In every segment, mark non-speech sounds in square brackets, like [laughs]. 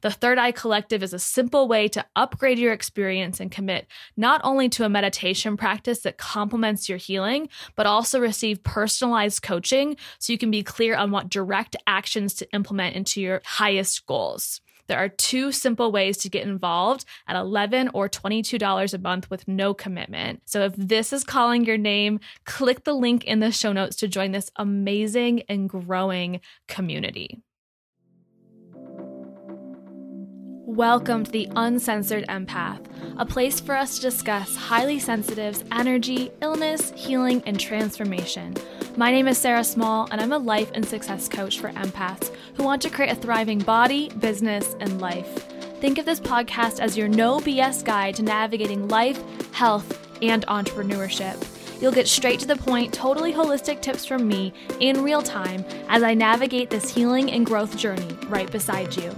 The Third Eye Collective is a simple way to upgrade your experience and commit not only to a meditation practice that complements your healing, but also receive personalized coaching so you can be clear on what direct actions to implement into your highest goals. There are two simple ways to get involved at 11 or $22 a month with no commitment. So if this is calling your name, click the link in the show notes to join this amazing and growing community. Welcome to the Uncensored Empath, a place for us to discuss highly sensitives, energy, illness, healing, and transformation. My name is Sarah Small, and I'm a life and success coach for empaths who want to create a thriving body, business, and life. Think of this podcast as your no BS guide to navigating life, health, and entrepreneurship. You'll get straight to the point, totally holistic tips from me in real time as I navigate this healing and growth journey right beside you.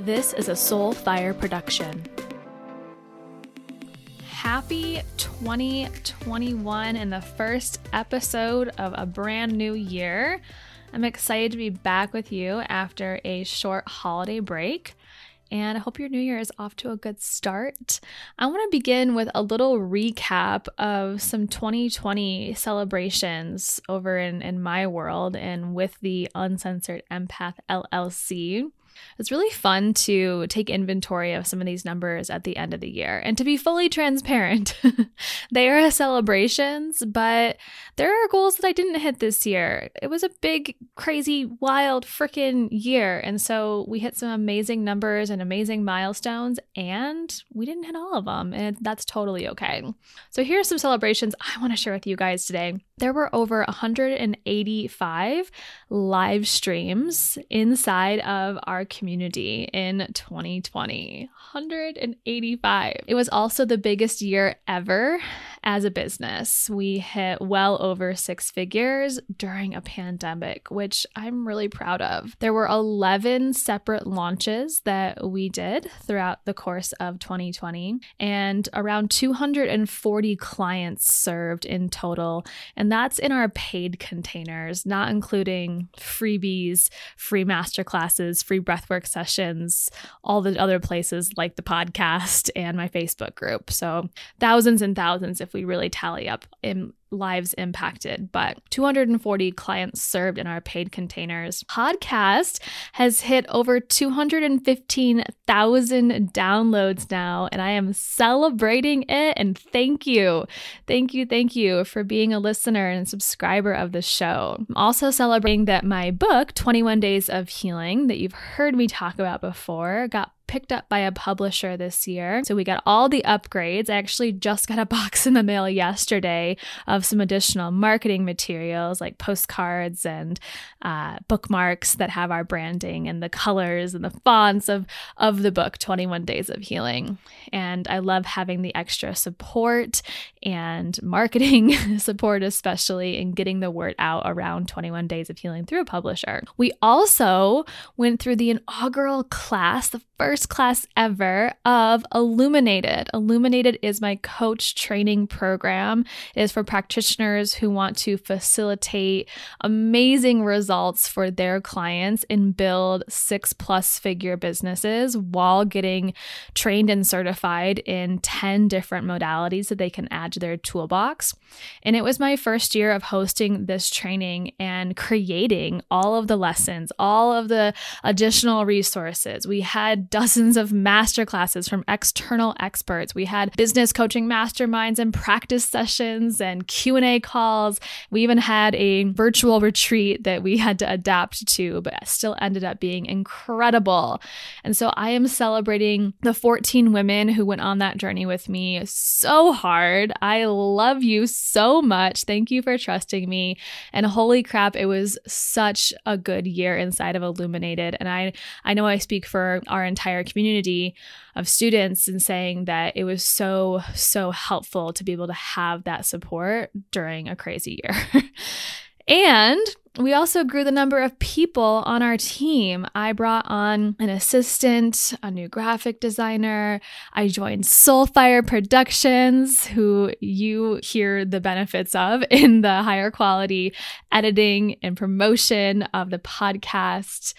This is a Soulfire production. Happy 2021 and the first episode of a brand new year. I'm excited to be back with you after a short holiday break and I hope your new year is off to a good start. I want to begin with a little recap of some 2020 celebrations over in, in my world and with the Uncensored Empath LLC. It's really fun to take inventory of some of these numbers at the end of the year. And to be fully transparent, [laughs] they are celebrations, but there are goals that I didn't hit this year. It was a big, crazy, wild, freaking year. And so we hit some amazing numbers and amazing milestones, and we didn't hit all of them. And that's totally okay. So here are some celebrations I want to share with you guys today. There were over 185 live streams inside of our community in 2020. 185. It was also the biggest year ever as a business. We hit well over six figures during a pandemic, which I'm really proud of. There were 11 separate launches that we did throughout the course of 2020, and around 240 clients served in total. And that's in our paid containers, not including freebies, free masterclasses, free breathwork sessions, all the other places like the podcast and my Facebook group. So thousands and thousands if we really tally up in lives impacted, but 240 clients served in our paid containers. Podcast has hit over 215,000 downloads now, and I am celebrating it. And thank you, thank you, thank you for being a listener and subscriber of the show. I'm also celebrating that my book, 21 Days of Healing, that you've heard me talk about before, got picked up by a publisher this year. So we got all the upgrades. I actually just got a box in the mail yesterday of some additional marketing materials like postcards and uh, bookmarks that have our branding and the colors and the fonts of, of the book, 21 Days of Healing. And I love having the extra support and marketing [laughs] support, especially in getting the word out around 21 Days of Healing through a publisher. We also went through the inaugural class, the first first class ever of Illuminated. Illuminated is my coach training program. It is for practitioners who want to facilitate amazing results for their clients and build six plus figure businesses while getting trained and certified in 10 different modalities that they can add to their toolbox. And it was my first year of hosting this training and creating all of the lessons, all of the additional resources. We had dozens of master classes from external experts. We had business coaching masterminds and practice sessions and Q&A calls. We even had a virtual retreat that we had to adapt to, but still ended up being incredible. And so I am celebrating the 14 women who went on that journey with me so hard. I love you so much. Thank you for trusting me. And holy crap, it was such a good year inside of Illuminated. And I I know I speak for our entire community of students and saying that it was so so helpful to be able to have that support during a crazy year. [laughs] and we also grew the number of people on our team. I brought on an assistant, a new graphic designer. I joined Soulfire Productions, who you hear the benefits of [laughs] in the higher quality editing and promotion of the podcast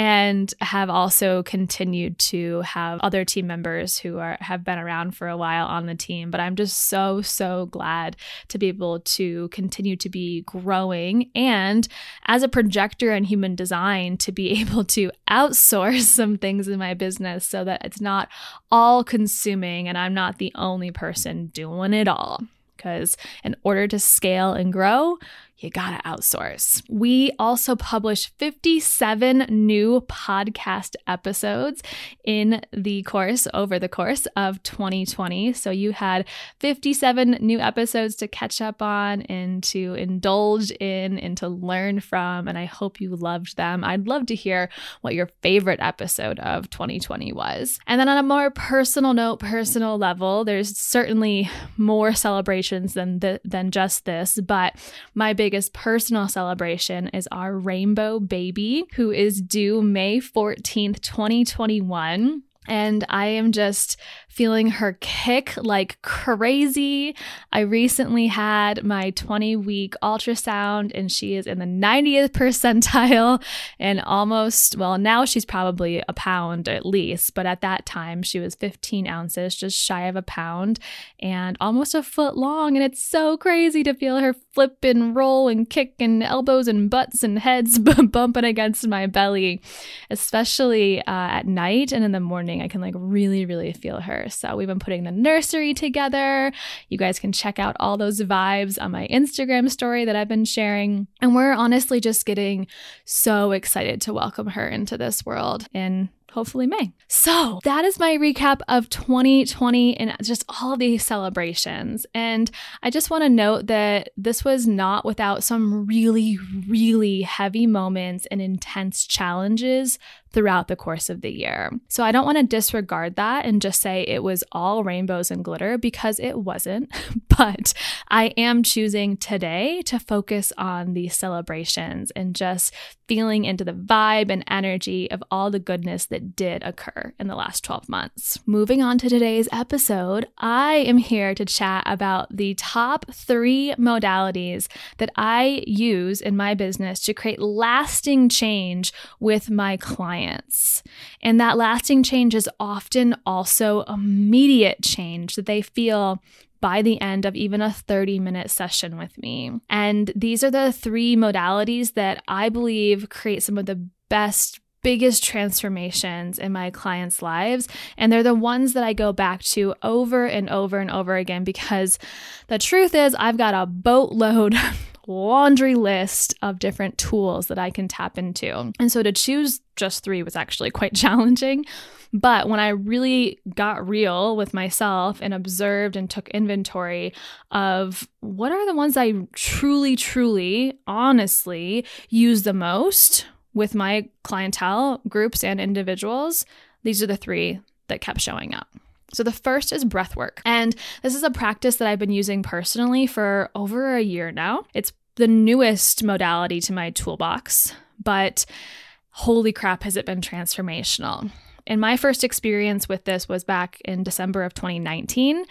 and have also continued to have other team members who are have been around for a while on the team. But i'm just so so glad to be able to continue to be growing and as a projector in human design to be [laughs] able to outsource some things in my business so that it's not all consuming and i'm not the only person doing it all. Because in order to scale and grow you gotta outsource. We also published 57 new podcast episodes in the course over the course of 2020. So you had 57 new episodes to catch up on and to indulge in and to learn from. And I hope you loved them. I'd love to hear what your favorite episode of 2020 was. And then on a more personal note, personal level, there's certainly more celebrations than the, than just this, but my big biggest personal celebration is our rainbow baby, who is due May 14th, 2021. And I am just feeling her kick like crazy. I recently had my 20 week ultrasound and she is in the 90th percentile and almost, well, now she's probably a pound at least, but at that time she was 15 ounces, just shy of a pound and almost a foot long. And it's so crazy to feel her flip and roll and kick and elbows and butts and heads [laughs] bumping against my belly, especially uh, at night and in the morning. I can like really, really feel her. So we've been putting the nursery together. You guys can check out all those vibes on my Instagram story that I've been sharing. And we're honestly just getting so excited to welcome her into this world in hopefully May. So that is my recap of 2020 and just all these celebrations. And I just want to note that this was not without some really, really heavy moments and intense challenges throughout the course of the year. So I don't want to disregard that and just say it was all rainbows and glitter because it wasn't. [laughs] But I am choosing today to focus on the celebrations and just feeling into the vibe and energy of all the goodness that did occur in the last 12 months. Moving on to today's episode, I am here to chat about the top three modalities that I use in my business to create lasting change with my clients clients. And that lasting change is often also immediate change that they feel by the end of even a 30 minute session with me. And these are the three modalities that I believe create some of the best biggest transformations in my clients' lives. And they're the ones that I go back to over and over and over again because the truth is, I've got a boatload [laughs] laundry list of different tools that I can tap into. And so to choose just three was actually quite [laughs] challenging. But when I really got real with myself and observed and took inventory of what are the ones I truly, truly, honestly use the most with my clientele, groups, and individuals, these are the three that kept showing up. So, the first is breath work. And this is a practice that I've been using personally for over a year now. It's the newest modality to my toolbox, but holy crap, has it been transformational. And my first experience with this was back in December of 2019.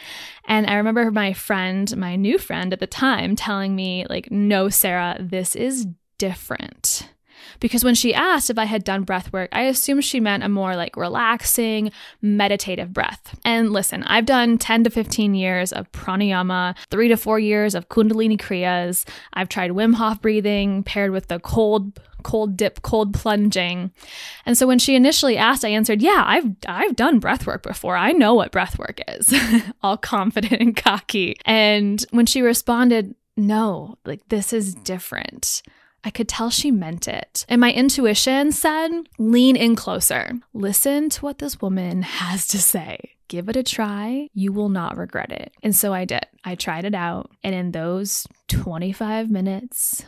And I remember my friend, my new friend at the time, telling me, like, no, Sarah, this is different. Because when she asked if I had done breath work, I assumed she meant a more like relaxing, meditative breath. And listen, I've done 10 to 15 years of pranayama, three to four years of Kundalini Kriyas. I've tried Wim Hof breathing paired with the cold cold dip, cold plunging. And so when she initially asked, I answered, "Yeah, I've I've done breath work before. I know what breath work is." [laughs] All confident and cocky. And when she responded, "No, like this is different." I could tell she meant it. And my intuition said, lean in closer. Listen to what this woman has to say. Give it a try. You will not regret it. And so I did. I tried it out. And in those 25 minutes,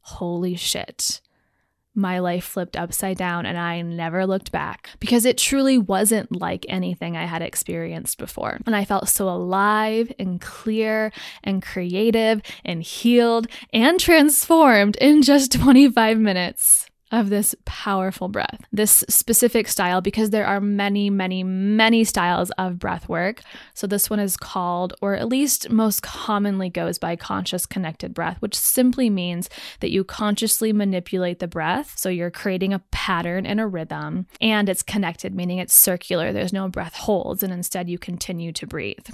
holy shit, my life flipped upside down and I never looked back because it truly wasn't like anything I had experienced before. And I felt so alive and clear and creative and healed and transformed in just [laughs] 25 minutes of this powerful breath, this specific style, because there are many, many, many styles of breath work. So, this one is called, or at least most commonly goes by conscious connected breath, which simply means that you consciously manipulate the breath. So, you're creating a pattern and a rhythm, and it's connected, meaning it's circular. There's no breath holds, and instead you continue to breathe.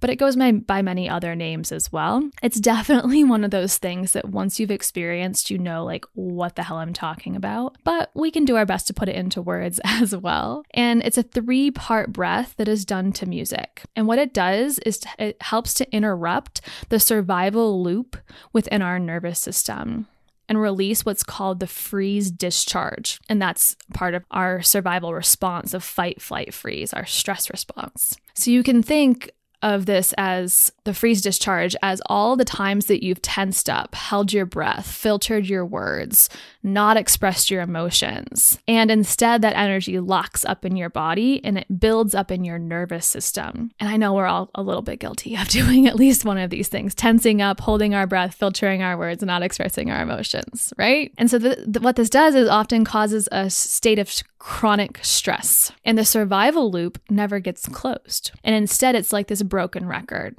But it goes by, by many other names as well. It's definitely [laughs] one of those things that once you've experienced, you know, like, what the hell I'm talking about. But we can do our best to put it into words [laughs] as well. And it's a three part breath that is done to music. And what it does is it helps to interrupt the survival loop within our nervous system and release what's called the freeze discharge. And that's part of our survival response of fight, flight, freeze, our stress response. So you can think of this as the freeze discharge as all the times that you've tensed up, held your breath, filtered your words, not expressed your emotions. And instead, that energy locks up in your body and it builds up in your nervous system. And I know we're all a little bit guilty of [laughs] doing at least one of these things tensing up, holding our breath, filtering our words, not expressing our emotions, right? And so, what this does is often causes a state of chronic stress. And the survival loop never gets closed. And instead, it's like this broken record,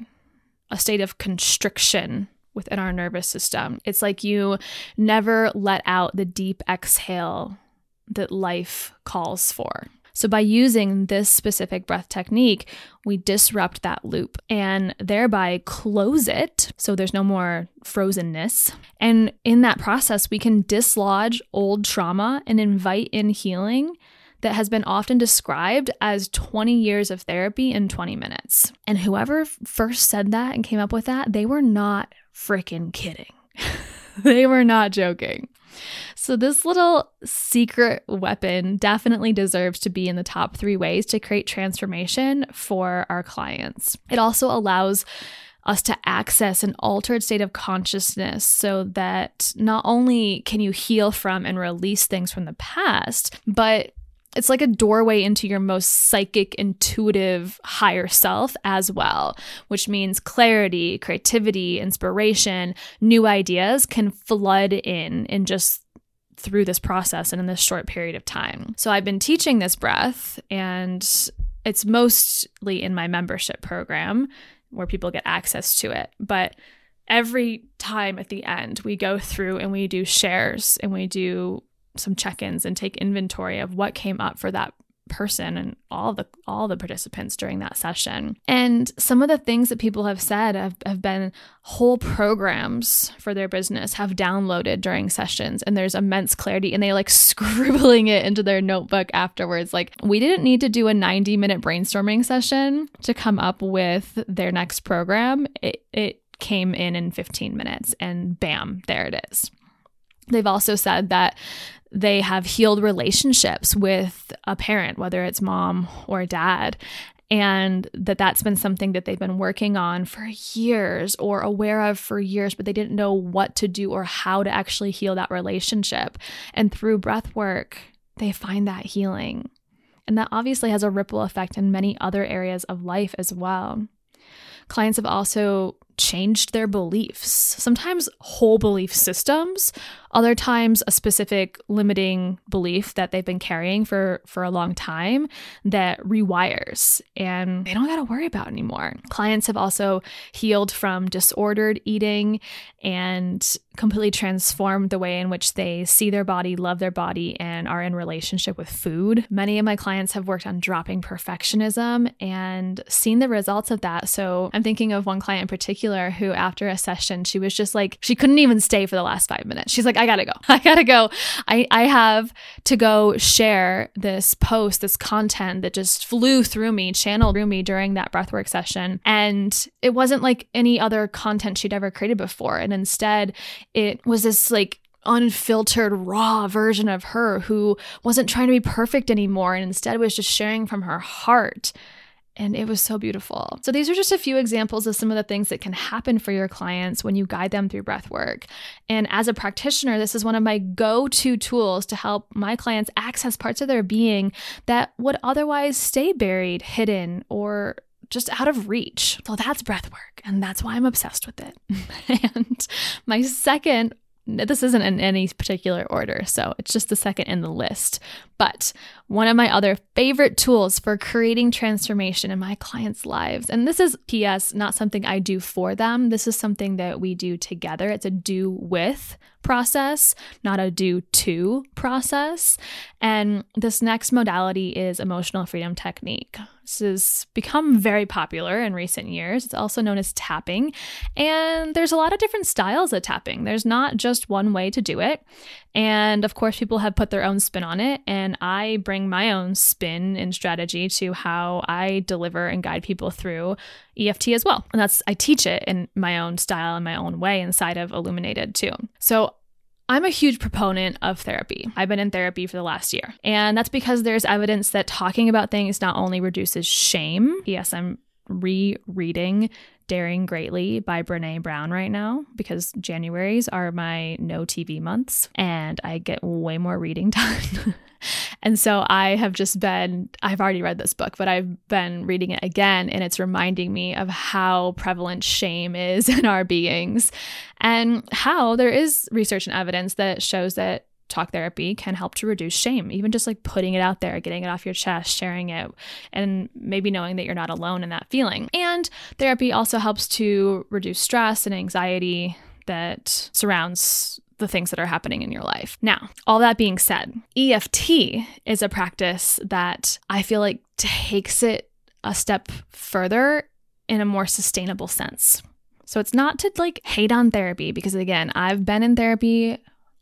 a state of constriction within our nervous system. It's like you never let out the deep exhale that life calls for. So, by using this specific breath technique, we disrupt that loop and thereby close it so there's no more frozenness. And in that process, we can dislodge old trauma and invite in healing that has been often described as 20 years of therapy in 20 minutes. And whoever first said that and came up with that, they were not freaking kidding. [laughs] they were not joking. So, this little secret weapon definitely deserves to be in the top three ways to create transformation for our clients. It also allows us to access an altered state of consciousness so that not only can you heal from and release things from the past, but it's like a doorway into your most psychic, intuitive, higher self as well, which means clarity, creativity, inspiration, new ideas can flood in in just through this process and in this short period of time. So I've been teaching this breath and it's mostly in my membership program where people get access to it. But every time at the end, we go through and we do shares and we do some check-ins and take inventory of what came up for that person and all the all the participants during that session. And some of the things that people have said have, have been whole programs for their business have downloaded during sessions and there's immense clarity and they like [laughs] scribbling it into their notebook afterwards. Like we didn't need to do a 90 minute brainstorming session to come up with their next program. It it came in in 15 minutes and bam, there it is. They've also said that they have healed relationships with a parent, whether it's mom or dad, and that that's been something that they've been working on for years or aware of for years, but they didn't know what to do or how to actually heal that relationship. And through breath work, they find that healing. And that obviously has a ripple effect in many other areas of life as well. Clients have also changed their beliefs. Sometimes whole belief systems Other times, a specific limiting belief that they've been carrying for, for a long time that rewires and they don't got to worry about anymore. Clients have also healed from disordered eating and completely transformed the way in which they see their body, love their body, and are in relationship with food. Many of my clients have worked on dropping perfectionism and seen the results of that. So I'm thinking of one client in particular who, after a session, she was just like, she couldn't even stay for the last five minutes. She's like, I gotta go. [laughs] I gotta go. I, I have to go share this post, this content that just flew through me, channeled through me during that breathwork session. And it wasn't like any other content she'd ever created before. And instead, it was this like unfiltered, raw version of her who wasn't trying to be perfect anymore and instead was just sharing from her heart. And it was so beautiful. So, these are just a few examples of some of the things that can happen for your clients when you guide them through breath work. And as a practitioner, this is one of my go to tools to help my clients access parts of their being that would otherwise stay buried, hidden, or just out of reach. So that's breath work, and that's why I'm obsessed with it. [laughs] and my second this isn't in any particular order, so it's just the second in the list. But one of my other favorite tools for creating transformation in my clients' lives, and this is PS, not something I do for them. This is something that we do together. It's a do with process, not a do to process. And this next modality is emotional freedom technique. This has become very popular in recent years. It's also known as tapping. And there's a lot of different styles of tapping. There's not just one way to do it. And of course, people have put their own spin on it. And I bring my own spin and strategy to how I deliver and guide people through EFT as well. And that's, I teach it in my own style and my own way inside of Illuminated too. So I'm a huge proponent of therapy. I've been in therapy for the last year. And that's because there's evidence that talking about things not only reduces shame. Yes, I'm rereading Daring Greatly by Brene Brown right now because Januaries are my no TV months and I get way more reading [laughs] done. and so I have just been, I've already read this book, but I've been reading it again and it's reminding me of how prevalent shame is [laughs] in our beings and how there is research and evidence that shows that talk therapy can help to reduce shame, even just like putting it out there, getting it off your chest, sharing it, and maybe knowing that you're not alone in that feeling. And therapy also helps to reduce stress and anxiety that surrounds the things that are happening in your life. Now, all that being said, EFT is a practice that I feel like takes it a step further in a more sustainable sense. So it's not to like hate on therapy because again, I've been in therapy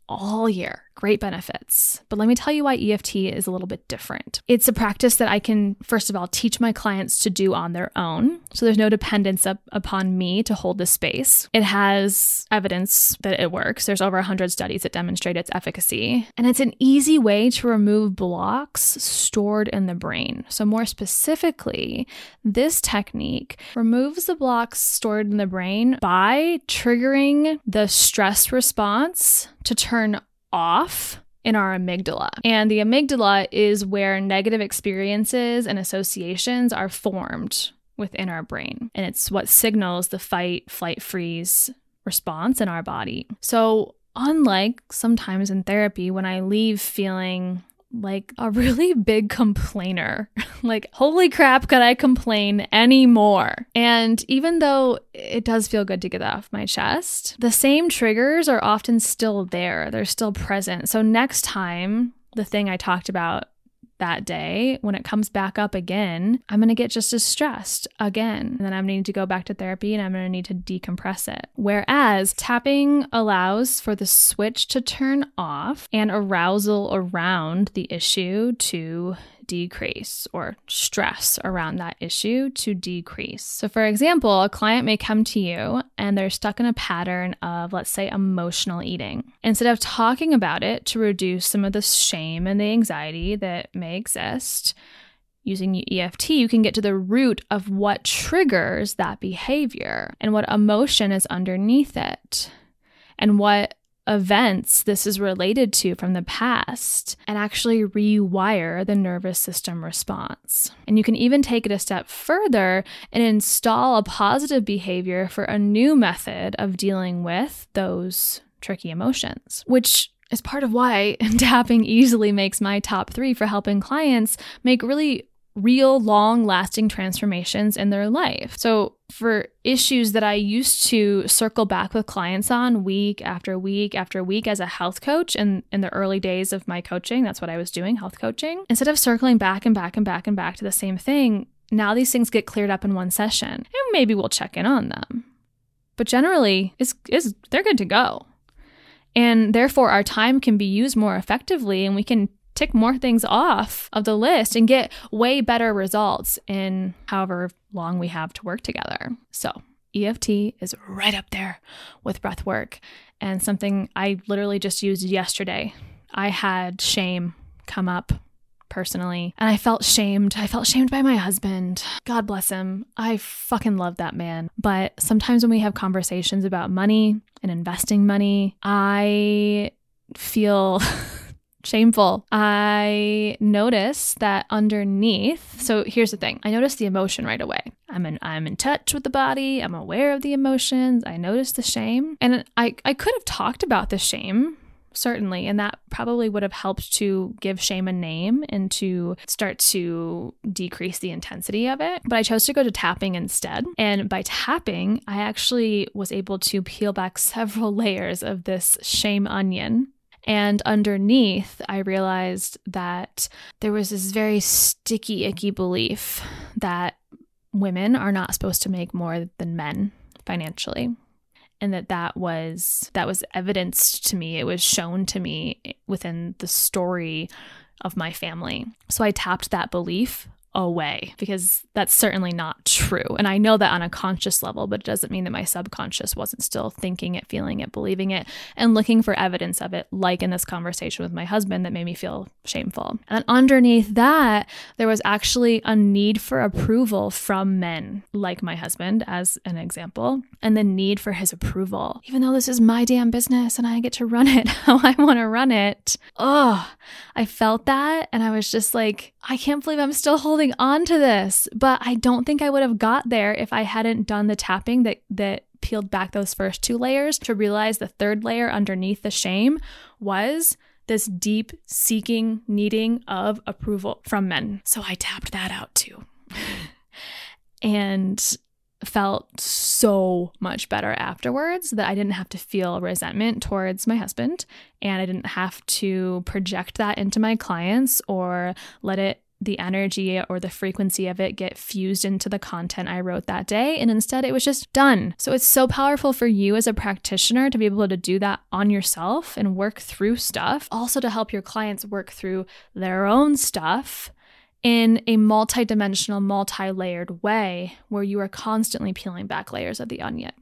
all year. Great benefits. But let me tell you why EFT is a little bit different. It's a practice that I can, first of all, teach my clients to do on their own. So there's no dependence up upon me to hold the space. It has evidence that it works. There's over 100 studies that demonstrate its efficacy. And it's an easy way to remove blocks stored in the brain. So, more specifically, this technique removes the blocks stored in the brain by triggering the stress response to turn off in our amygdala. And the amygdala is where negative experiences and associations are formed within our brain. And it's what signals the fight, flight, freeze response in our body. So, unlike sometimes in therapy, when I leave feeling like a really [laughs] big complainer. [laughs] like, holy crap, could I complain anymore? And even though it does feel good to get that off my chest, the same triggers are often still there. They're still present. So, next time, the thing I talked about that day, when it comes back up again, I'm going to get just as stressed again. And then I'm going to need to go back to therapy and I'm going to need to decompress it. Whereas tapping allows for the switch to turn off and arousal around the issue to decrease or stress around that issue to decrease. So, for example, a client may come to you and they're stuck in a pattern of, let's say, emotional eating. Instead of talking about it to reduce some of the shame and the anxiety that may exist, using EFT, you can get to the root of what triggers that behavior and what emotion is underneath it and what events this is related to from the past and actually rewire the nervous system response. And you can even take it a step further and install a positive behavior for a new method of dealing with those tricky emotions, which is part of why [laughs] tapping easily makes my top three for helping clients make really real long lasting transformations in their life. So, for issues that I used to circle back with clients on week after week after week as a health coach, and in the early days of my coaching, that's what I was doing health coaching. Instead of circling back and back and back and back to the same thing, now these things get cleared up in one session, and maybe we'll check in on them. But generally, is is they're good to go. And therefore, our time can be used more effectively and we can tick more things off of the list and get way better results in however long we have to work together. So, EFT is right up there with breath work and something I literally just used yesterday. I had shame come up personally. And I felt shamed. I felt shamed by my husband. God bless him. I fucking love that man. But sometimes when we have conversations about money and investing money, I feel [laughs] shameful. I notice that underneath, so here's the thing. I notice the emotion right away. I'm in I'm in touch with the body. I'm aware of the emotions. I notice the shame. And I I could have talked about the shame certainly. And that probably would have helped to give shame a name and to start to decrease the intensity of it. But I chose to go to tapping instead. And by tapping, I actually was able to peel back [laughs] several layers of this shame onion. And underneath, I realized that there was this very sticky, icky belief that women are not supposed to make more than men financially. And that that was that was evidenced to me. It was shown to me within the story of my family. So i tapped that belief away because that's certainly not true. And I know that on a conscious level, but it doesn't mean that my subconscious wasn't still thinking it, feeling it, believing it, and looking for evidence of it, like in this conversation with my husband that made me feel shameful. And underneath that, there was actually a need for approval from men, like my husband, as an example, and the need for his approval. Even though this is my damn business and I get to run it [laughs] how I want to run it. Oh, I felt that. And I was just like, I can't believe I'm still holding holding on to this, but I don't think I would have got there if I hadn't done the tapping that that peeled back those first two layers to realize the third layer underneath the shame was this deep seeking, needing of approval from men. So I tapped that out too. [laughs] and felt so much better afterwards that I didn't have to feel resentment towards my husband and I didn't have to project that into my clients or let it the energy or the frequency of it get fused into the content I wrote that day. And instead, it was just done. So it's so powerful for you as a practitioner to be able to do that on yourself and work through stuff. Also, to help your clients work through their own stuff in a multidimensional, multi layered way where you are constantly peeling back layers of the onion.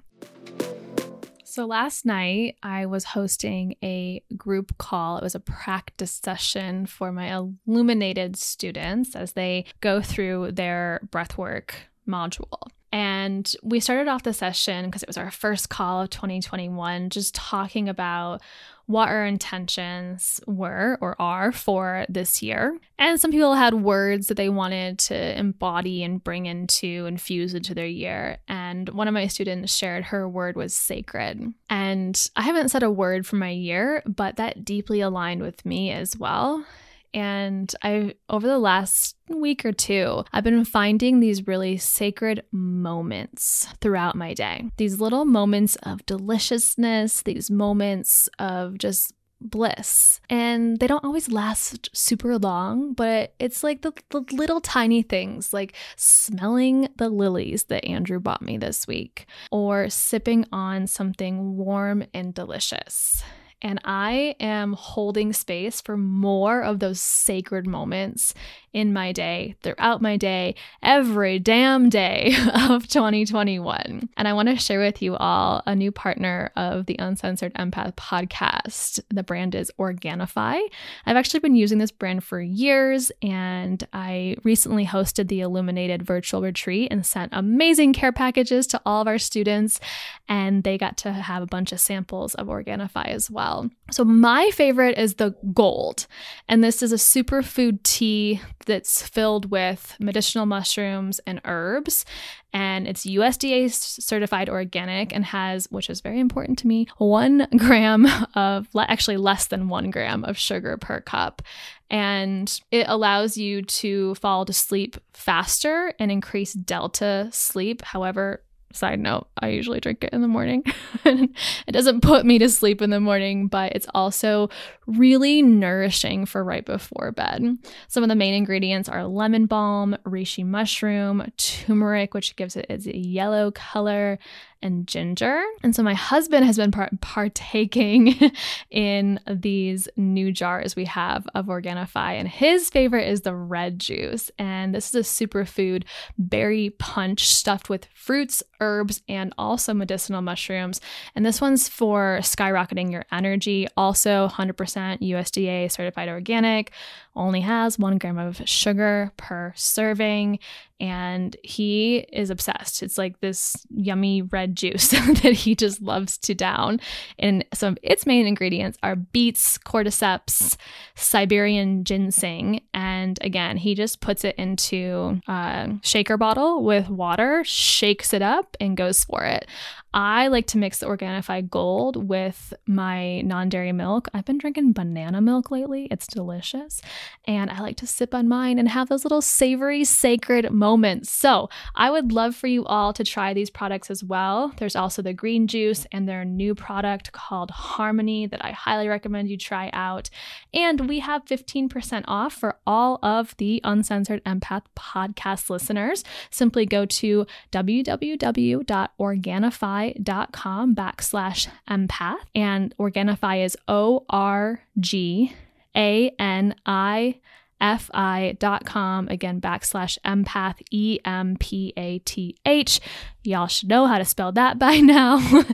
So last night I was hosting a group call. It was a practice session for my illuminated students as they go through their breathwork module. And we started off the session because it was our first call of 2021, just talking about what our intentions were or are for this year. And some people had words that they wanted to embody and bring into, infuse into their year. And one of my students shared her word was sacred. And I haven't said a word for my year, but that deeply aligned with me as well. And I, over the last week or two, I've been finding these really sacred moments throughout my day. These little moments of deliciousness, these moments of just bliss. And they don't always last super long, but it's like the, the, little tiny things, like smelling the lilies that Andrew bought me this week, or sipping on something warm and delicious. And I am holding space for more of those sacred moments in my day, throughout my day, every damn day [laughs] of 2021. And I want to share with you all a new partner of the Uncensored Empath podcast. The brand is Organifi. I've actually been using this brand for years, and I recently hosted the Illuminated virtual retreat and sent amazing care packages to all of our students, and they got to have a bunch of samples of Organifi as well. Well. So, my favorite is the Gold. And this is a superfood tea that's filled with medicinal mushrooms and herbs. And it's USDA certified organic and has, which is very important to me, one [laughs] gram of, actually less than one gram of sugar per cup. And it allows you to fall to sleep faster and increase delta sleep. However, Side note, I usually drink it in the morning. [laughs] it doesn't put me to sleep in the morning, but it's also really nourishing for right before bed. Some of the main ingredients are lemon balm, reishi mushroom, turmeric, which gives it its yellow color, and ginger. And so my husband has been par- partaking [laughs] in these new jars we have of Organifi, and his favorite is the red juice. And this is a superfood berry punch stuffed with fruits, herbs, and also medicinal mushrooms. And this one's for skyrocketing your energy, also 100% USDA certified organic, only has one gram of sugar per serving and he is obsessed. It's like this yummy red juice [laughs] that he just loves to down. And some of its main ingredients are beets, cordyceps, Siberian ginseng, and again, he just puts it into a shaker bottle with water, shakes it up, and goes for it. I like to mix the Organifi Gold with my non dairy milk. I've been drinking banana milk lately. It's delicious. And I like to sip on mine and have those little savory, sacred moments. So I would love for you all to try these products as well. There's also the green juice and their new product called Harmony that I highly recommend you try out. And we have 15% off for all of the Uncensored Empath podcast listeners. Simply go to www.organifi organifi.com backslash empath. And Organifi is O R G A N I F I dot com again backslash empath E M P A T H. Y'all should know how to spell that by [laughs] now.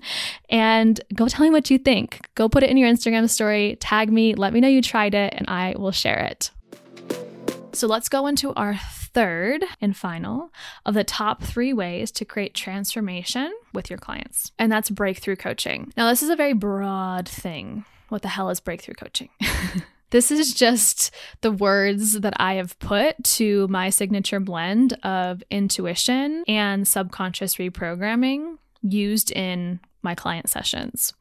and go tell me what you think. Go put it in your Instagram story, tag me, let me know you tried it, and I will share it. So let's go into our third and final of the top three ways to create transformation with your clients, and that's breakthrough coaching. Now, this is a very broad thing. What the hell is breakthrough coaching? [laughs] This is just the words that I have put to my signature blend of intuition and subconscious reprogramming used in my client sessions.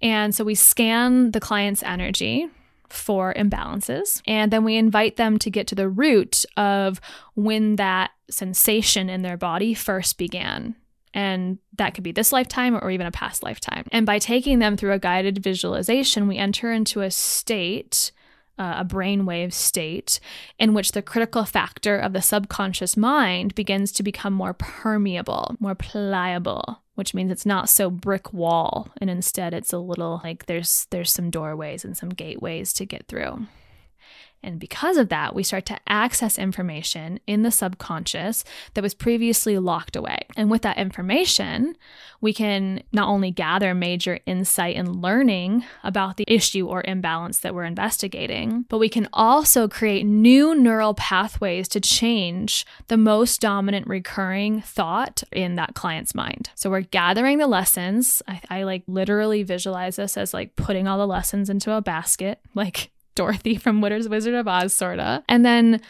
And so we scan the client's energy for imbalances. And then we invite them to get to the root of when that sensation in their body first began. And that could be this lifetime or even a past lifetime. And by taking them through a guided visualization, we enter into a state uh, a brainwave state in which the critical factor of the subconscious mind begins to become more permeable, more pliable, which means it's not so brick wall and instead it's a little like there's there's some doorways and some gateways to get through. And because of that, we start to access information in the subconscious that was previously locked away. And with that information, we can not only gather major insight and learning about the issue or imbalance that we're investigating, but we can also create new neural pathways to change the most dominant recurring thought in that client's mind. So we're gathering the lessons. I, I like literally visualize this as like putting all the lessons into a basket, like Dorothy from Witter's Wizard of Oz, sorta. And then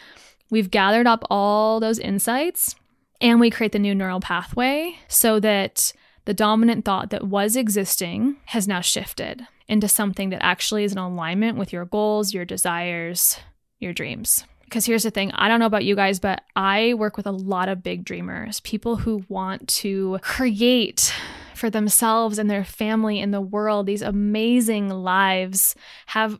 we've gathered up all those insights and we create the new neural pathway so that the dominant thought that was existing has now shifted into something that actually is in alignment with your goals, your desires, your dreams. Because here's the thing I don't know about you guys, but I work with a lot of big dreamers, people who want to create for themselves and their family and the world these amazing lives, have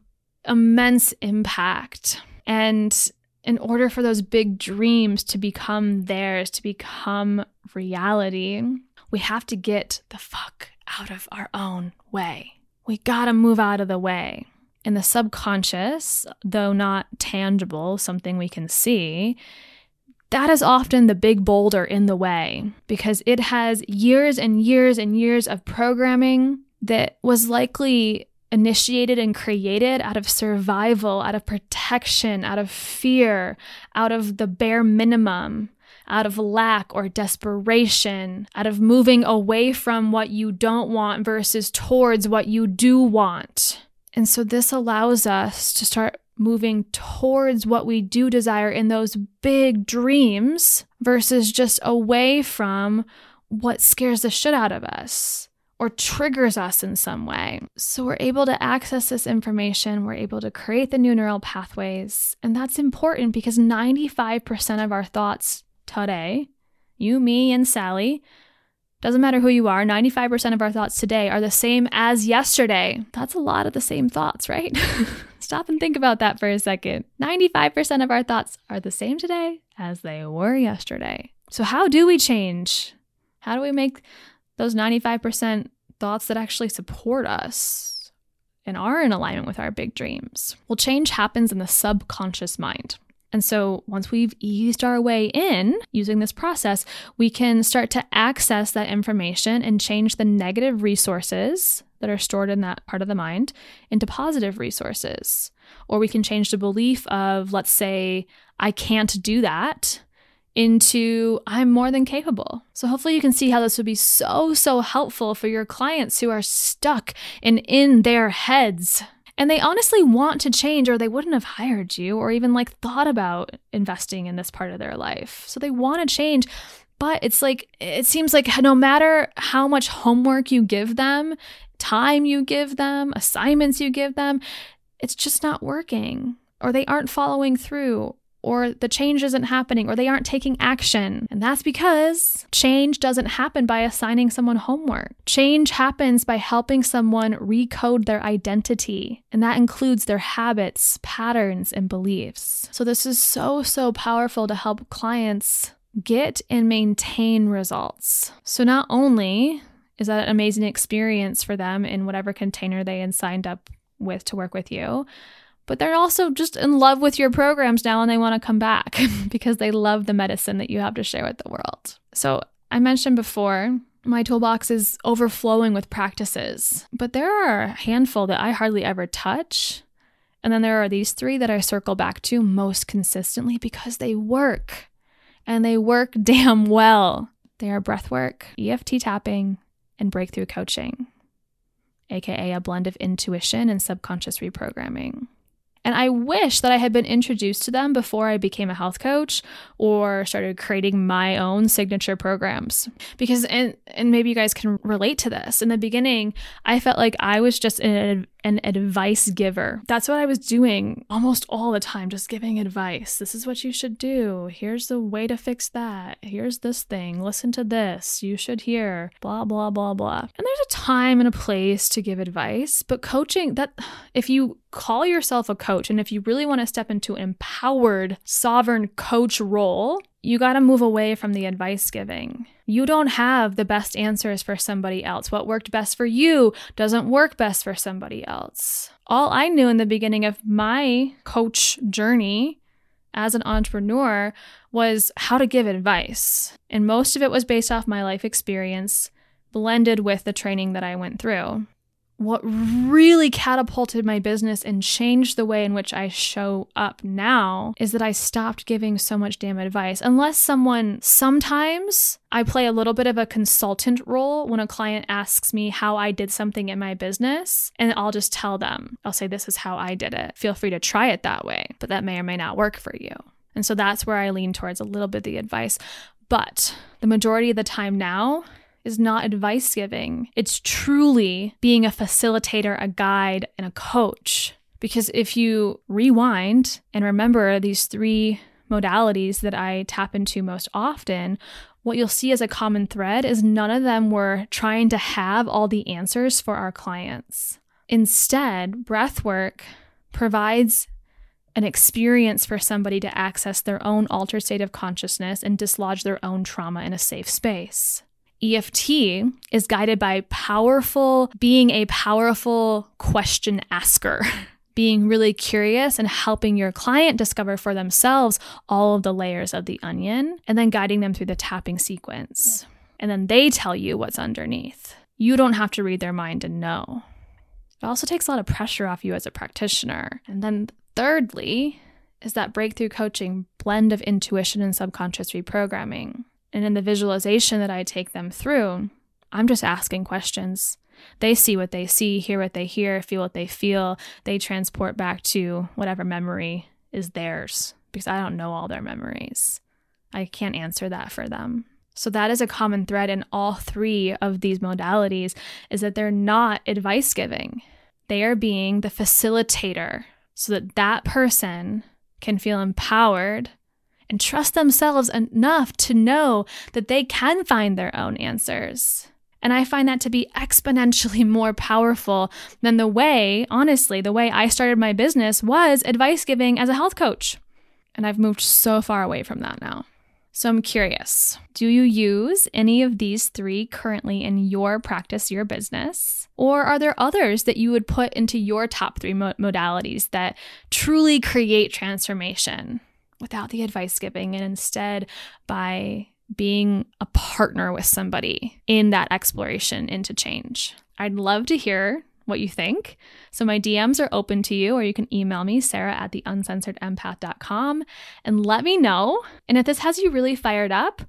immense impact. And in order for those big dreams to become theirs, to become reality, we have to get the fuck out of our own way. We gotta move out of the way. In the subconscious, though not tangible, something we can see, that is often the big boulder in the way because it has years and years and years of programming that was likely initiated and created out of survival, out of protection, out of fear, out of the bare minimum. out of lack or desperation, out of moving away from what you don't want versus towards what you do want. And so this allows us to start moving towards what we do desire in those big dreams versus just away from what scares the shit out of us or triggers us in some way. So we're able to access this information, we're able to create the new neural pathways. And that's important because 95% of our thoughts today, you, me, and Sally, doesn't matter who you are, 95% of our thoughts today are the same as yesterday. That's a lot of the same thoughts, right? [laughs] Stop and think about that for a second. 95% of our thoughts are the same today as they were yesterday. So, how do we change? How do we make those 95% thoughts that actually support us and are in alignment with our big dreams? Well, change happens in the subconscious mind. And so once we've eased our way in using this process, we can start to access that information and change the negative resources that are stored in that part of the mind into positive resources. Or we can change the belief of, let's say, I can't do that into I'm more than capable. So hopefully you can see how this would be so so helpful for your clients who are stuck and in their heads and they honestly want to change, or they wouldn't have hired you or even like thought about investing in this part of their life. So they want to change. But it's like, it seems like no matter how much homework you give them, time you give them, assignments you give them, it's just not working or they aren't following through or the change isn't happening, or they aren't taking action. And that's because change doesn't happen by assigning someone homework. Change happens by helping someone recode their identity, and that includes their habits, patterns, and beliefs. So, this is so, so powerful to help clients get and maintain results. So, not only is that an amazing experience for them in whatever container they signed up with to work with you, but they're also just in love with your programs now and they want to come back [laughs] because they love the medicine that you have to share with the world. So, I mentioned before, my toolbox is overflowing with practices, but there are a handful that I hardly ever touch. And then there are these three that I circle back to most consistently because they work and they work [laughs] damn well. They are breathwork, EFT tapping, and breakthrough coaching, aka a blend of intuition and subconscious reprogramming. And I wish that I had been introduced to them before I became a health coach or started creating my own signature programs. Because, and, and maybe you guys can relate to this. In the beginning, I felt like I was just an, an advice giver. That's what I was doing almost all the time, just giving advice. This is what you should do. Here's the way to fix that. Here's this thing. Listen to this. You should hear, blah, blah, blah, blah. And there's a time and a place to give advice, but coaching, that if you call yourself a coach and if you really want to step into an empowered, sovereign coach role, you got to move away from the advice giving. You don't have the best answers for somebody else. What worked best for you doesn't work best for somebody else. All I knew in the beginning of my coach journey as an entrepreneur was how to give advice. And most of it was based off my life experience, blended with the training that I went through what really catapulted my business and changed the way in which I show up now is that I stopped giving so much damn advice. Unless someone, sometimes I play a little bit of a consultant role when a client asks me how I did something in my business, and I'll just tell them, I'll say, This is how I did it. Feel free to try it that way, but that may or may not work for you. And so that's where I lean towards a little bit of the advice. But the majority of the time now, is not advice giving. It's truly being a facilitator, a guide, and a coach. Because if you rewind and remember these three modalities that I tap into most often, what you'll see as a common thread is none of them were trying to have all the answers for our clients. Instead, breathwork provides an experience for somebody to access their own altered state of consciousness and dislodge their own trauma in a safe space. EFT is guided by powerful, being a powerful question asker. [laughs] being really curious and helping your client discover for themselves all of the layers of the onion, and then guiding them through the tapping sequence. And then they tell you what's underneath. You don't have to read their mind and know. It also takes a lot of pressure off you as a practitioner. And then, thirdly, is that breakthrough coaching blend of intuition and subconscious reprogramming. And in the visualization that I take them through, I'm just asking questions. They see what they see, hear what they hear, feel what they feel. They transport back to whatever memory is theirs because I don't know all their memories. I can't answer that for them. So that is a common thread in all three of these modalities is that they're not advice giving. They are being the facilitator so that that person can feel empowered and trust themselves enough to know that they can find their own answers. And I find that to be exponentially [laughs] more powerful than the way, honestly, the way I started my business was advice giving as a health coach. And I've moved so far away from that now. So I'm curious do you use any of these three currently in your practice, your business? Or are there others that you would put into your top three mo- modalities that truly create transformation without the advice giving and instead by being a partner with somebody in that exploration into change? I'd love to hear what you think. So my DMs are open to you, or you can email me, Sarah at the uncensoredempath.com, and let me know. And if this has you really fired up,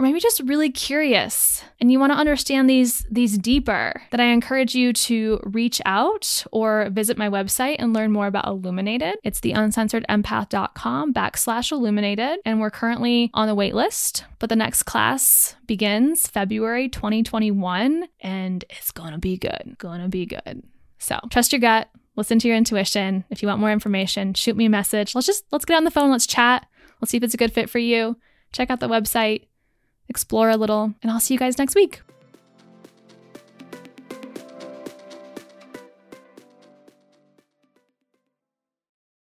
or maybe just really curious and you want to understand these these deeper then i encourage you to reach out or visit my website and learn more about illuminated. It's the uncensoredempath.com backslash illuminated and we're currently on the wait list but the next class begins february 2021 and it's gonna be good gonna be good. So trust your gut listen to your intuition. If you want more information shoot me a message. Let's just let's get on the phone let's chat. Let's see if it's a good fit for you. Check out the website explore a little, and I'll see you guys next week.